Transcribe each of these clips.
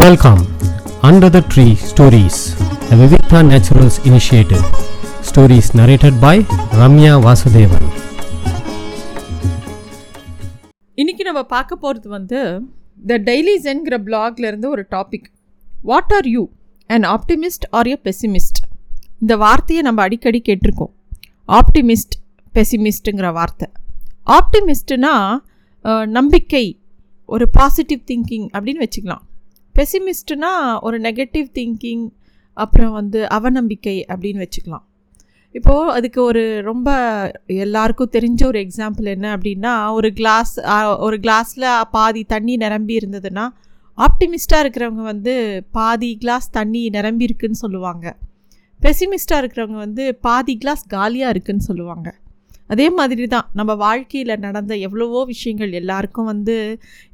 Welcome under the tree stories a Vivikta naturals initiative Stories narrated by Ramya Vasudevan இன்னைக்கு நம்ம பார்க்க போகிறது வந்து த டெய்லி ஜென்கிற பிளாக்ல இருந்து ஒரு topic what are you an optimist or a pessimist இந்த வார்த்தையை நம்ம அடிக்கடி கேட்டிருக்கோம். ஆப்டிமிஸ்ட் பெசிமிஸ்ட்டுங்கிற வார்த்தை. ஆப்டிமிஸ்ட்னா நம்பிக்கை ஒரு பாசிட்டிவ் திங்கிங் அப்படின்னு வச்சுக்கலாம். பெசிமிஸ்ட்னா ஒரு நெகட்டிவ் திங்கிங் அப்புறம் வந்து அவநம்பிக்கை அப்படின்னு வச்சுக்கலாம். இப்போது அதுக்கு ஒரு ரொம்ப எல்லாருக்கும் தெரிஞ்ச ஒரு எக்ஸாம்பிள் என்ன அப்படின்னா ஒரு கிளாஸ் ஒரு கிளாஸில் பாதி தண்ணி நிரம்பி இருந்ததுன்னா ஆப்டிமிஸ்ட்டாக இருக்கிறவங்க வந்து பாதி கிளாஸ் தண்ணி நிரம்பி இருக்குன்னு சொல்லுவாங்க. பெசிமிஸ்ட்டாக இருக்கிறவங்க வந்து பாதி கிளாஸ் காலியாக இருக்குன்னு சொல்லுவாங்க. அதே மாதிரி தான் நம்ம வாழ்க்கையில் நடந்த எவ்வளவோ விஷயங்கள் எல்லாருக்கும் வந்து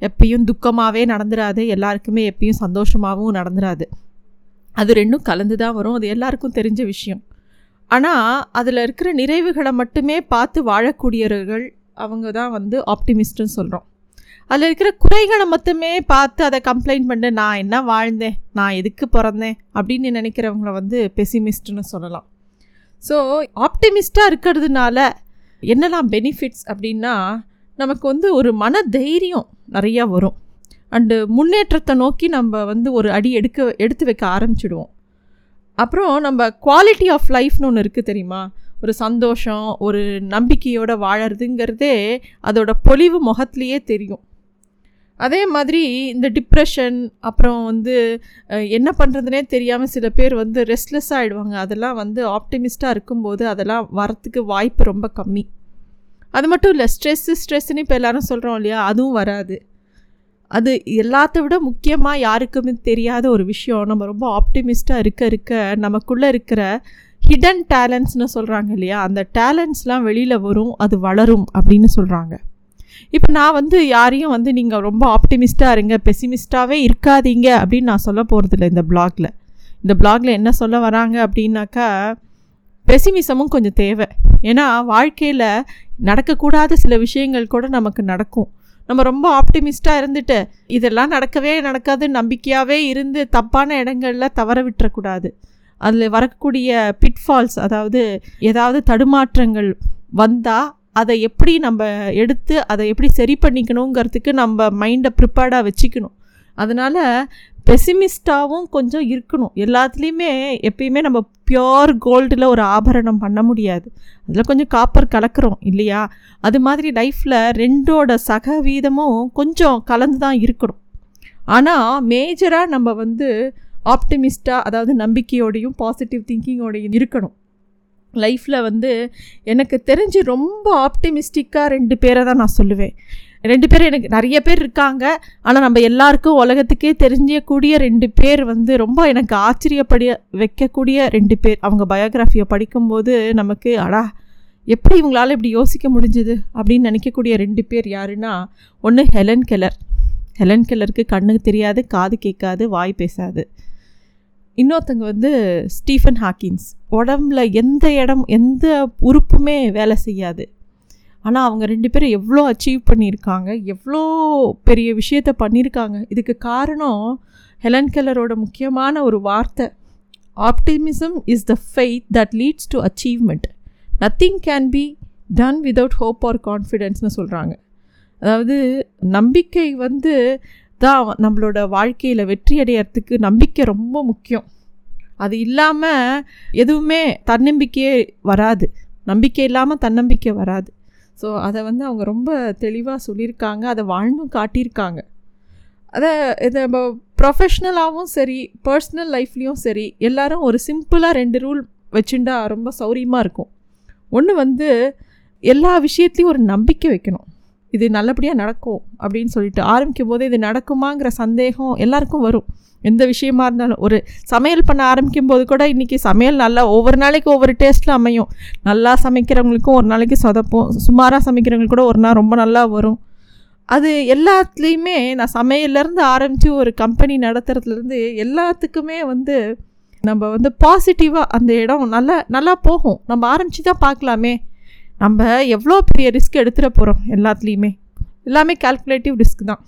எப்பயும் துக்கமாகவே நடந்துடாது எல்லாருக்குமே எப்பயும் சந்தோஷமாகவும் நடந்துராது. அது ரெண்டும் கலந்து தான் வரும் அது எல்லாருக்கும் தெரிஞ்ச விஷயம். ஆனால் அதில் இருக்கிற நிறைவுகளை மட்டுமே பார்த்து வாழக்கூடியவர்கள் அவங்க தான் வந்து ஆப்டிமிஸ்ட்டுன்னு சொல்கிறோம் அதில் இருக்கிற குறைகளை மட்டுமே பார்த்து அதை கம்ப்ளைண்ட் பண்ணி நான் என்ன வாழ்ந்தேன் நான் எதுக்கு பிறந்தேன் அப்படின்னு நினைக்கிறவங்கள வந்து பெசிமிஸ்ட்னு சொல்லலாம். ஸோ ஆப்டிமிஸ்ட்டாக இருக்கிறதுனால என்னெல்லாம் பெனிஃபிட்ஸ் அப்படின்னா நமக்கு வந்து ஒரு மன தைரியம் நிறையா வரும். அண்டு முன்னேற்றத்தை நோக்கி நம்ம வந்து ஒரு அடி எடுக்க எடுத்து வைக்க ஆரம்பிச்சிடுவோம். அப்புறம் நம்ம குவாலிட்டி ஆஃப் லைஃப்னு ஒன்று இருக்குது தெரியுமா? ஒரு சந்தோஷம் ஒரு நம்பிக்கையோடு வாழறதுங்கிறதே அதோட பொலிவு முகத்துலேயே தெரியும். அதே மாதிரி இந்த டிப்ரெஷன் அப்புறம் வந்து என்ன பண்ணுறதுனே தெரியாமல் சில பேர் வந்து ரெஸ்ட்லெஸ் ஆகிடுவாங்க அதெல்லாம் வந்து ஆப்டிமிஸ்ட்டாக இருக்கும்போது அதெல்லாம் வரத்துக்கு வாய்ப்பு ரொம்ப கம்மி. அது மட்டும் இல்லை ஸ்ட்ரெஸ்ஸு ஸ்ட்ரெஸ்ஸுன்னு இப்போ எல்லோரும் சொல்கிறோம் இல்லையா? அதுவும் வராது. அது எல்லாத்த விட முக்கியமாக யாருக்குமே தெரியாத ஒரு விஷயம். நம்ம ரொம்ப ஆப்டிமிஸ்ட்டாக இருக்க இருக்க நமக்குள்ளே இருக்கிற ஹிடன் டேலண்ட்ஸ்னு சொல்கிறாங்க இல்லையா? அந்த டேலண்ட்ஸ்லாம் வெளியில் வரும் அது வளரும் அப்படின்னு சொல்கிறாங்க இப்போ நான் வந்து யாரையும் வந்து நீங்கள் ரொம்ப ஆப்டிமிஸ்ட்டாக இருங்க பெசிமிஸ்ட்டாகவே இருக்காதீங்க அப்படின்னு நான் சொல்ல போகிறதில்ல இந்த பிளாகில் இந்த பிளாகில் என்ன சொல்ல வராங்க அப்படின்னாக்கா பெசிமிசமும் கொஞ்சம் தேவை. ஏன்னா வாழ்க்கையில் நடக்கக்கூடாத சில விஷயங்கள் கூட நமக்கு நடக்கும். நம்ம ரொம்ப ஆப்டிமிஸ்ட்டாக இருந்துட்டு இதெல்லாம் நடக்கவே நடக்காது நம்பிக்கையாகவே இருந்து தப்பான இடங்களில் தவற விட்டுறக்கூடாது. அதில் வரக்கூடிய பிட்ஃபால்ஸ் அதாவது ஏதாவது தடுமாற்றங்கள் வந்தால் அதை எப்படி நம்ம எடுத்து அதை எப்படி சரி பண்ணிக்கணுங்கிறதுக்கு நம்ம மைண்டை ப்ரிப்பேர்டாக வச்சுக்கணும். அதனால் பெசிமிஸ்டாகவும் கொஞ்சம் இருக்கணும். எல்லாத்துலேயுமே எப்பயுமே நம்ம பியோர் கோல்டில் ஒரு ஆபரணம் பண்ண முடியாது. அதில் கொஞ்சம் காப்பர் கலக்கிறோம் இல்லையா? அது மாதிரி லைஃப்பில் ரெண்டோட சகவீதமும் கொஞ்சம் கலந்து தான் இருக்கணும். ஆனால் மேஜராக நம்ம வந்து ஆப்டிமிஸ்டாக அதாவது நம்பிக்கையோடையும் பாசிட்டிவ் திங்கிங்கோடையும் இருக்கணும். லைஃப்பில் வந்து எனக்கு தெரிஞ்சு ரொம்ப ஆப்டிமிஸ்டிக்காக ரெண்டு பேரை தான் நான் சொல்லுவேன். ரெண்டு பேர் எனக்கு நிறைய பேர் இருக்காங்க. ஆனால் நம்ம எல்லாருக்கும் உலகத்துக்கே தெரிஞ்சக்கூடிய ரெண்டு பேர் வந்து ரொம்ப எனக்கு ஆச்சரியப்படிய வைக்கக்கூடிய ரெண்டு பேர். அவங்க பயோகிராஃபியை படிக்கும்போது நமக்கு அடா எப்படி இவங்களால் இப்படி யோசிக்க முடிஞ்சுது? அப்படின்னு நினைக்கக்கூடிய ரெண்டு பேர் யாருன்னா ஒன்று ஹெலன் கெலர் ஹெலன் கெல்லருக்கு கண்ணுக்கு தெரியாது காது கேட்காது வாய் பேசாது. இன்னொருத்தங்க வந்து ஸ்டீஃபன் ஹாக்கின்ஸ். உடம்புல எந்த இடம் எந்த உறுப்புமே வேலை செய்யாது. ஆனால் அவங்க ரெண்டு பேரும் எவ்வளோ அச்சீவ் பண்ணியிருக்காங்க எவ்வளோ பெரிய விஷயத்த பண்ணியிருக்காங்க. இதுக்கு காரணம் ஹெலன் கெல்லரோட முக்கியமான ஒரு வார்த்தை. Optimism is the faith that leads to achievement nothing can be done without hope or கான்ஃபிடென்ஸ்னு சொல்கிறாங்க அதாவது நம்பிக்கை வந்து தான் நம்மளோட வாழ்க்கையில் வெற்றி அடையிறதுக்கு நம்பிக்கை ரொம்ப முக்கியம். அது இல்லாமல் எதுவுமே தன்னம்பிக்கையே வராது. நம்பிக்கை இல்லாமல் தன்னம்பிக்கை வராது. ஸோ அதை வந்து அவங்க ரொம்ப தெளிவாக சொல்லியிருக்காங்க. அதை வாழ்ந்தும் காட்டியிருக்காங்க. அதை இதை நம்ம ப்ரொஃபஷ்னலாகவும் சரி பர்சனல் லைஃப்லேயும் சரி எல்லோரும் ஒரு சிம்பிளாக ரெண்டு ரூல் வச்சுட்டா ரொம்ப சௌரியமாக இருக்கும். ஒன்று வந்து எல்லா விஷயத்துலேயும் ஒரு நம்பிக்கை வைக்கணும். இது நல்லபடியாக நடக்கும் அப்படின்னு சொல்லிட்டு ஆரம்பிக்கும் போது இது நடக்குமாங்கிற சந்தேகம் எல்லாருக்கும் வரும். எந்த விஷயமா இருந்தாலும் ஒரு சமையல் பண்ண ஆரம்பிக்கும் போது கூட இன்றைக்கி சமையல் நல்லா ஒவ்வொரு நாளைக்கு ஒவ்வொரு டேஸ்ட்டில் அமையும். நல்லா சமைக்கிறவங்களுக்கும் ஒரு நாளைக்கு சொதப்போம். சுமாராக சமைக்கிறவங்களுக்கு கூட ஒரு நாள் ரொம்ப நல்லா வரும். அது எல்லாத்துலேயுமே நான் சமையல்லேருந்து ஆரம்பித்து ஒரு கம்பெனி நடத்துறதுலேருந்து எல்லாத்துக்குமே வந்து நம்ம வந்து பாசிட்டிவாக அந்த இடம் நல்லா நல்லா போகும். நம்ம ஆரம்பித்து தான் பார்க்கலாமே. நம்ம எவ்வளோ பெரிய ரிஸ்க் எடுத்துகிட போகிறோம் எல்லாத்துலேயுமே? எல்லாமே கால்குலேட்டிவ் ரிஸ்க் தான்.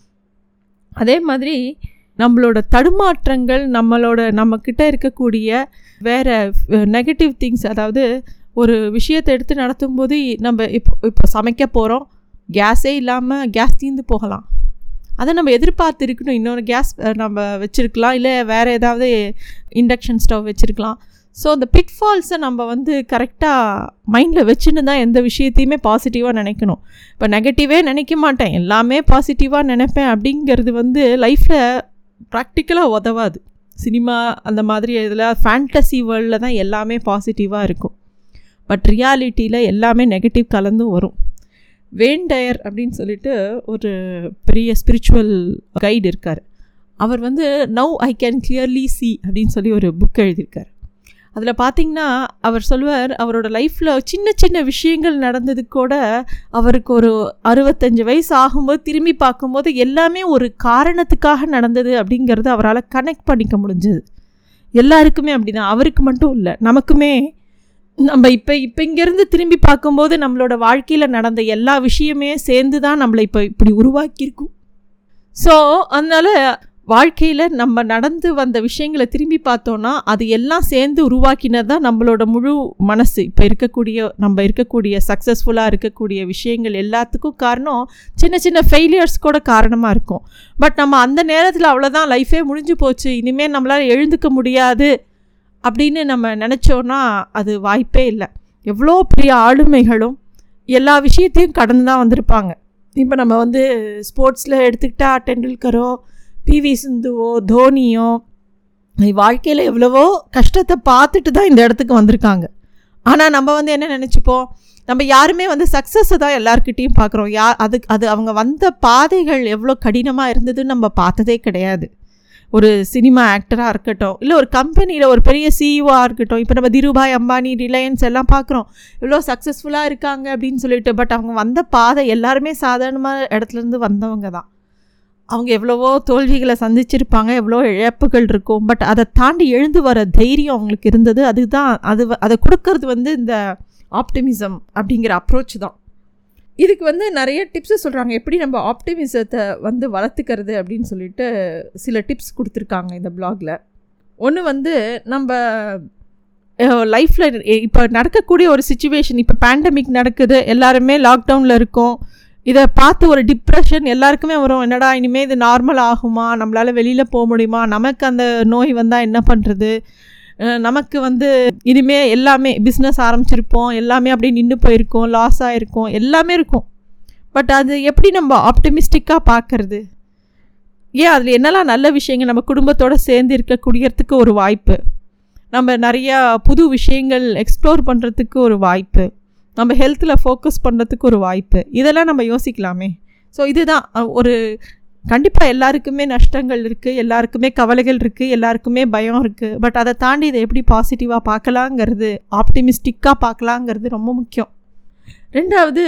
அதே மாதிரி நம்மளோட தடுமாற்றங்கள் நம்மளோட நம்மக்கிட்ட இருக்கக்கூடிய வேறு நெகட்டிவ் திங்ஸ் அதாவது ஒரு விஷயத்தை எடுத்து நடத்தும்போது நம்ம இப்போ இப்போ சமைக்க போகிறோம் கேஸே இல்லாமல் கேஸ் தீர்ந்து போகலாம். அதை நம்ம எதிர்பார்த்து இருக்கணும் இன்னொரு கேஸ் நம்ம வச்சுருக்கலாம். இல்லை வேறு ஏதாவது இண்டக்ஷன் ஸ்டவ் வச்சுருக்கலாம். ஸோ அந்த பிட்ஃபால்ஸை நம்ம வந்து கரெக்டாக மைண்டில் வச்சுன்னு தான் எந்த விஷயத்தையுமே பாசிட்டிவாக நினைக்கணும். இப்போ நெகட்டிவே நினைக்க மாட்டேன். எல்லாமே பாசிட்டிவாக நினைப்பேன் அப்படிங்கிறது வந்து லைஃப்பில் ப்ராக்டிக்கலாக உதவாது. சினிமா அந்த மாதிரி இதில் ஃபேண்டசி வேர்ல்டில் தான் எல்லாமே பாசிட்டிவாக இருக்கும். பட் ரியாலிட்டியில் எல்லாமே நெகட்டிவ் கலந்தும் வரும். வேண்டயர் அப்படின்னு சொல்லிட்டு ஒரு பெரிய ஸ்பிரிச்சுவல் கைடு இருக்கார். அவர் வந்து now I can clearly see அப்படின்னு சொல்லி ஒரு புக் எழுதியிருக்கார். அதில் பார்த்திங்கன்னா அவர் சொல்வார் அவரோட லைஃப்பில் சின்ன சின்ன விஷயங்கள் நடந்தது கூட அவருக்கு ஒரு அறுபத்தஞ்சு வயசு ஆகும்போது திரும்பி பார்க்கும்போது எல்லாமே ஒரு காரணத்துக்காக நடந்தது அப்படிங்கிறது அவரால் கனெக்ட் பண்ணிக்க முடிஞ்சது. எல்லாருக்குமே அப்படி தான் அவருக்கு மட்டும் இல்லை நமக்குமே. நம்ம இப்போ இப்போ இங்கேருந்து திரும்பி பார்க்கும்போது நம்மளோட வாழ்க்கையில் நடந்த எல்லா விஷயமே சேர்ந்து தான் நம்மளை இப்போ இப்படி உருவாக்கியிருக்கும். ஸோ அதனால் வாழ்க்கையில் நம்ம நடந்து வந்த விஷயங்களை திரும்பி பார்த்தோன்னா அது எல்லாம் சேர்ந்து உருவாக்கினது தான் நம்மளோட முழு மனசு. இப்போ இருக்கக்கூடிய நம்ம இருக்கக்கூடிய சக்ஸஸ்ஃபுல்லாக இருக்கக்கூடிய விஷயங்கள் எல்லாத்துக்கும் காரணம் சின்ன சின்ன ஃபெயிலியர்ஸ் கூட காரணமாக இருக்கும். பட் நம்ம அந்த நேரத்தில் அவ்வளோதான் லைஃபே முடிஞ்சு போச்சு இனிமேல் நம்மளால் எழுந்துக்க முடியாது அப்படின்னு நம்ம நினச்சோன்னா அது வாய்ப்பே இல்லை. எவ்வளோ பெரிய ஆளுமைகளும் எல்லா விஷயத்தையும் கடந்து தான் வந்திருப்பாங்க. இப்போ நம்ம வந்து ஸ்போர்ட்ஸில் எடுத்துக்கிட்டால் டெண்டுல்கரோ பிவி சிந்துவோ தோனியோ வாழ்க்கையில் எவ்வளவோ கஷ்டத்தை பார்த்துட்டு தான் இந்த இடத்துக்கு வந்திருக்காங்க. ஆனால் நம்ம வந்து என்ன நினச்சிப்போம்? நம்ம யாருமே வந்து சக்ஸஸை தான் எல்லாருக்கிட்டேயும் பார்க்குறோம். யா அதுக்கு அது அவங்க வந்த பாதைகள் எவ்வளோ கடினமாக இருந்ததுன்னு நம்ம பார்த்ததே கிடையாது. ஒரு சினிமா ஆக்டராக இருக்கட்டும் இல்லை ஒரு கம்பெனியில் ஒரு பெரிய சிஇஓவாக இருக்கட்டும் இப்போ நம்ம திருபாய் அம்பானி ரிலையன்ஸ் எல்லாம் பார்க்குறோம். இவ்வளோ சக்ஸஸ்ஃபுல்லாக இருக்காங்க அப்படின்னு சொல்லிட்டு பட் அவங்க வந்த பாதை எல்லாருமே சாதாரணமாக இடத்துலேருந்து வந்தவங்க தான். அவங்க எவ்வளவோ தோல்விகளை சந்திச்சிருப்பாங்க எவ்வளோ இழப்புகள் இருக்கும். பட் அதை தாண்டி எழுந்து வர தைரியம் அவங்களுக்கு இருந்தது. அதுதான் அது அதை கொடுக்கறது வந்து இந்த ஆப்டிமிசம் அப்படிங்கிற அப்ரோச் தான். இதுக்கு வந்து நிறைய டிப்ஸு சொல்கிறாங்க எப்படி நம்ம ஆப்டிமிசத்தை வந்து வளர்த்துக்கிறது அப்படின்னு சொல்லிட்டு சில டிப்ஸ் கொடுத்துருக்காங்க இந்த பிளாகில் ஒன்று வந்து நம்ம லைஃப்பில் இப்போ நடக்கக்கூடிய ஒரு சுச்சுவேஷன் இப்போ பேண்டமிக் நடக்குது எல்லாருமே லாக்டவுனில் இருக்கோம். இதை பார்த்து ஒரு டிப்ரெஷன் எல்லாருக்குமே வரும். என்னடா இனிமேல் இது நார்மல் ஆகுமா? நம்மளால் வெளியில் போக முடியுமா? நமக்கு அந்த நோய் வந்தால் என்ன பண்ணுறது நமக்கு வந்து இனிமே எல்லாமே பிஸ்னஸ் ஆரம்பிச்சிருப்போம். எல்லாமே அப்படியே நின்று போயிருக்கோம். லாஸ் ஆகிருக்கும் எல்லாமே இருக்கும். பட் அது எப்படி நம்ம ஆப்டமிஸ்டிக்காக பார்க்குறது? ஏன் அதில் என்னெல்லாம் நல்ல விஷயங்கள் நம்ம குடும்பத்தோடு சேர்ந்து இருக்கக்கூடியறதுக்கு ஒரு வாய்ப்பு? நம்ம நிறையா புது விஷயங்கள் எக்ஸ்ப்ளோர் பண்ணுறதுக்கு ஒரு வாய்ப்பு. நம்ம ஹெல்த்தில் ஃபோக்கஸ் பண்ணுறதுக்கு ஒரு வாய்ப்பு. இதெல்லாம் நம்ம யோசிக்கலாமே. ஸோ இதுதான். ஒரு கண்டிப்பாக எல்லாருக்குமே நஷ்டங்கள் இருக்குது எல்லாருக்குமே கவலைகள் இருக்குது எல்லாருக்குமே பயம் இருக்குது பட் அதை தாண்டி இதை எப்படி பாசிட்டிவாக பார்க்கலாங்கிறது ஆப்டிமிஸ்டிக்காக பார்க்கலாங்கிறது ரொம்ப முக்கியம். ரெண்டாவது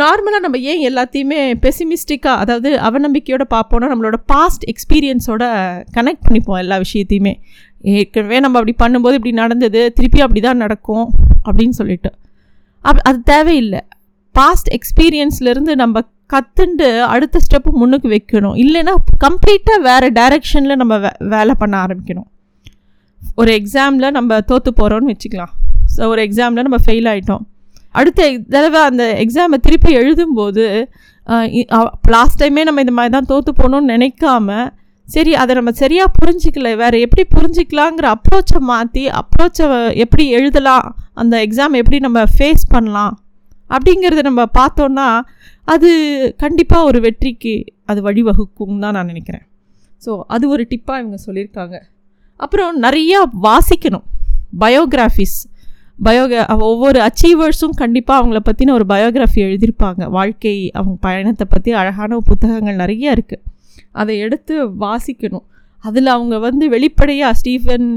நார்மலாக நம்ம ஏன் எல்லாத்தையுமே பெசிமிஸ்டிக்காக அதாவது அவநம்பிக்கையோட பார்ப்போம்னா நம்மளோட பாஸ்ட் எக்ஸ்பீரியன்ஸோட கனெக்ட் பண்ணிப்போம் எல்லா விஷயத்தையுமே. ஏற்கனவே நம்ம அப்படி பண்ணும்போது இப்படி நடந்தது திருப்பி அப்படி தான் நடக்கும் அப்படின்னு சொல்லிட்டு. அப் அது தேவையில்லை. பாஸ்ட் எக்ஸ்பீரியன்ஸ்லேருந்து நம்ம கற்றுண்டு அடுத்த ஸ்டெப்பு முன்னுக்கு வைக்கணும். இல்லைன்னா கம்ப்ளீட்டாக வேறு டைரெக்ஷனில் நம்ம வே வேலை பண்ண ஆரம்பிக்கணும். ஒரு எக்ஸாமில் நம்ம தோற்று போகிறோன்னு வச்சுக்கலாம். ஸோ ஒரு எக்ஸாமில் நம்ம ஃபெயில் ஆகிட்டோம் அடுத்த தடவை அந்த எக்ஸாமை திருப்பி எழுதும்போது லாஸ்ட் டைமே நம்ம இந்த மாதிரி தான் தோற்று போகணுன்னு நினைக்காம சரி அதை நம்ம சரியாக புரிஞ்சிக்கல. வேறு எப்படி புரிஞ்சிக்கலாங்கிற அப்ரோச்சை மாற்றி அப்ரோச்சை எப்படி எழுதலாம் அந்த எக்ஸாம் எப்படி நம்ம ஃபேஸ் பண்ணலாம் அப்படிங்கிறத நம்ம பார்த்தோன்னா அது கண்டிப்பாக ஒரு வெற்றிக்கு அது வழிவகுக்கும் தான் நான் நினைக்கிறேன். ஸோ அது ஒரு டிப்பாக இவங்க சொல்லியிருக்காங்க. அப்புறம் நிறையா வாசிக்கணும். பயோகிராஃபிஸ் பயோக ஒவ்வொரு அச்சீவர்ஸும் கண்டிப்பாக அவங்கள பற்றின ஒரு பயோகிராஃபி எழுதியிருப்பாங்க. வாழ்க்கை அவங்க பயணத்தை பற்றி அழகான புத்தகங்கள் நிறைய இருக்குது அதை எடுத்து வாசிக்கணும். அதில் அவங்க வந்து வெளிப்படையாக ஸ்டீஃபன்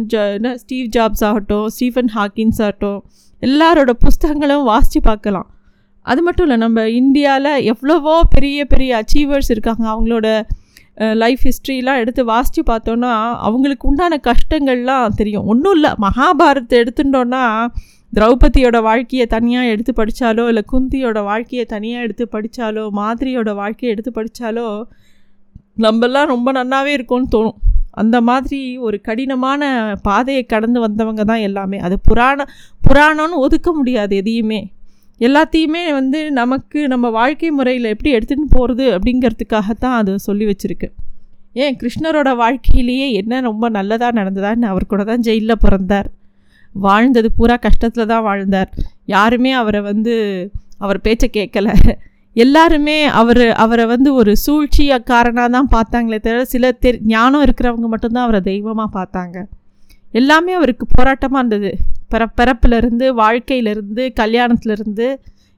ஸ்டீவ் ஜாப்ஸ் ஆகட்டும் ஸ்டீஃபன் ஹாக்கின்ஸ் ஆகட்டும் எல்லாரோட புஸ்தகங்களும் வாசித்து பார்க்கலாம். அது மட்டும் இல்லை நம்ம இந்தியாவில் எவ்வளவோ பெரிய பெரிய அச்சீவர்ஸ் இருக்காங்க. அவங்களோட லைஃப் ஹிஸ்ட்ரிலாம் எடுத்து வாசித்து பார்த்தோன்னா அவங்களுக்கு உண்டான கஷ்டங்கள்லாம் தெரியும். ஒன்றும் இல்லை மகாபாரத்தை எடுத்துட்டோன்னா திரௌபதியோட வாழ்க்கையை தனியாக எடுத்து படித்தாலோ இல்லை குந்தியோட வாழ்க்கையை தனியாக எடுத்து படித்தாலோ மாதிரியோட வாழ்க்கையை எடுத்து படித்தாலோ நம்மெல்லாம் ரொம்ப நன்னாவே இருக்கும்னு தோணும். அந்த மாதிரி ஒரு கடினமான பாதையை கடந்து வந்தவங்க தான் எல்லாமே. அது புராண புராணம்னு ஒதுக்க முடியாது எதையுமே. எல்லாத்தையுமே வந்து நமக்கு நம்ம வாழ்க்கை முறையில் எப்படி எடுத்துகிட்டு போகிறது அப்படிங்கிறதுக்காகத்தான் அது சொல்லி வச்சுருக்கு. ஏன்? கிருஷ்ணரோட வாழ்க்கையிலேயே என்ன ரொம்ப நல்லதாக நடந்ததான்னு அவர் கூட தான் ஜெயிலில் பிறந்தார். வாழ்ந்தது பூரா கஷ்டத்தில் தான் வாழ்ந்தார். யாருமே அவரை வந்து அவர் பேச்சை கேட்கல. எல்லாருமே அவர் அவரை வந்து ஒரு சூழ்ச்சியக்காரனாக தான் பார்த்தாங்களே தவிர சில தெரி ஞானம் இருக்கிறவங்க மட்டும்தான் அவரை தெய்வமாக பார்த்தாங்க. எல்லாமே அவருக்கு போராட்டமாக இருந்தது. பிற பிறப்புலேருந்து வாழ்க்கையிலேருந்து கல்யாணத்துலேருந்து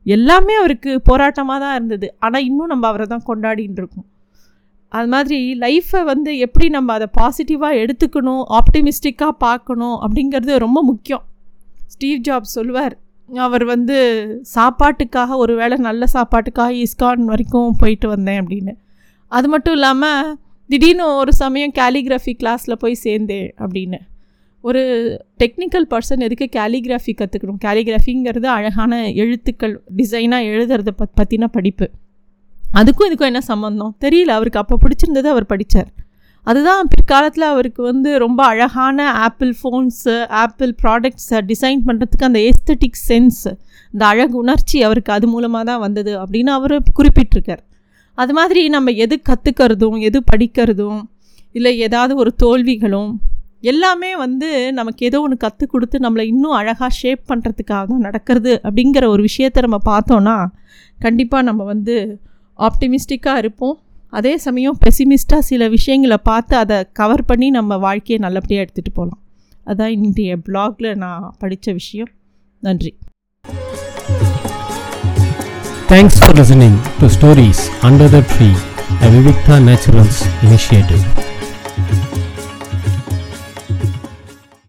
எல்லாமே அவருக்கு போராட்டமாக தான் இருந்தது. ஆனால் இன்னும் நம்ம அவரை தான் கொண்டாடின்னு இருக்கோம். அது மாதிரி லைஃப்பை வந்து எப்படி நம்ம அதை பாசிட்டிவாக எடுத்துக்கணும் ஆப்டிமிஸ்டிக்காக பார்க்கணும் அப்படிங்கிறது ரொம்ப முக்கியம். ஸ்டீவ் ஜாப்ஸ் சொல்லுவார் அவர் வந்து சாப்பாட்டுக்காக ஒரு வேளை நல்ல சாப்பாட்டுக்காக இஸ்கான் வரைக்கும் போயிட்டு வந்தேன் அப்படின்னு. அது மட்டும் இல்லாமல் திடீர்னு ஒரு சமயம் கேலிகிராஃபி கிளாஸில் போய் சேர்ந்தேன் அப்படின்னு. ஒரு டெக்னிக்கல் பர்சன் எதுக்கு கேலிகிராஃபி கற்றுக்கணும் கேலிகிராஃபிங்கிறது அழகான எழுத்துக்கள் டிசைனாக எழுதுறத பத் பற்றின படிப்பு. அதுக்கும் இதுக்கும் என்ன சம்மந்தம் தெரியல அவருக்கு அப்போ பிடிச்சிருந்தது அவர் படித்தார் அதுதான் பிற்காலத்தில் அவருக்கு வந்து ரொம்ப அழகான ஆப்பிள் ஃபோன்ஸு ஆப்பிள் ப்ராடக்ட்ஸை டிசைன் பண்ணுறதுக்கு அந்த எஸ்தட்டிக் சென்ஸ் இந்த அழகு உணர்ச்சி அவருக்கு அது மூலமாக தான் வந்தது அப்படின்னு அவர் குறிப்பிட்டிருக்கார். அது மாதிரி நம்ம எது கற்றுக்கிறதும் எது படிக்கிறதும் இல்லை ஏதாவது ஒரு தோல்விகளும் எல்லாமே வந்து நமக்கு ஏதோ ஒன்று கற்றுக் கொடுத்து நம்மளை இன்னும் அழகாக ஷேப் பண்ணுறதுக்காக தான் நடக்கிறது அப்படிங்கிற ஒரு விஷயத்தை நம்ம பார்த்தோன்னா கண்டிப்பாக நம்ம வந்து ஆப்டிமிஸ்டிக்காக இருப்போம். அதே சமயம் பெசிமிஸ்ட்டாக சில விஷயங்களை பார்த்து அதை கவர் பண்ணி நம்ம வாழ்க்கையை நல்லபடியாக எடுத்துகிட்டு போகலாம் அதான் இன்றைய பிளாகில் நான் படித்த விஷயம். நன்றி. Thanks for listening to stories under the tree a Vivikta naturals initiative.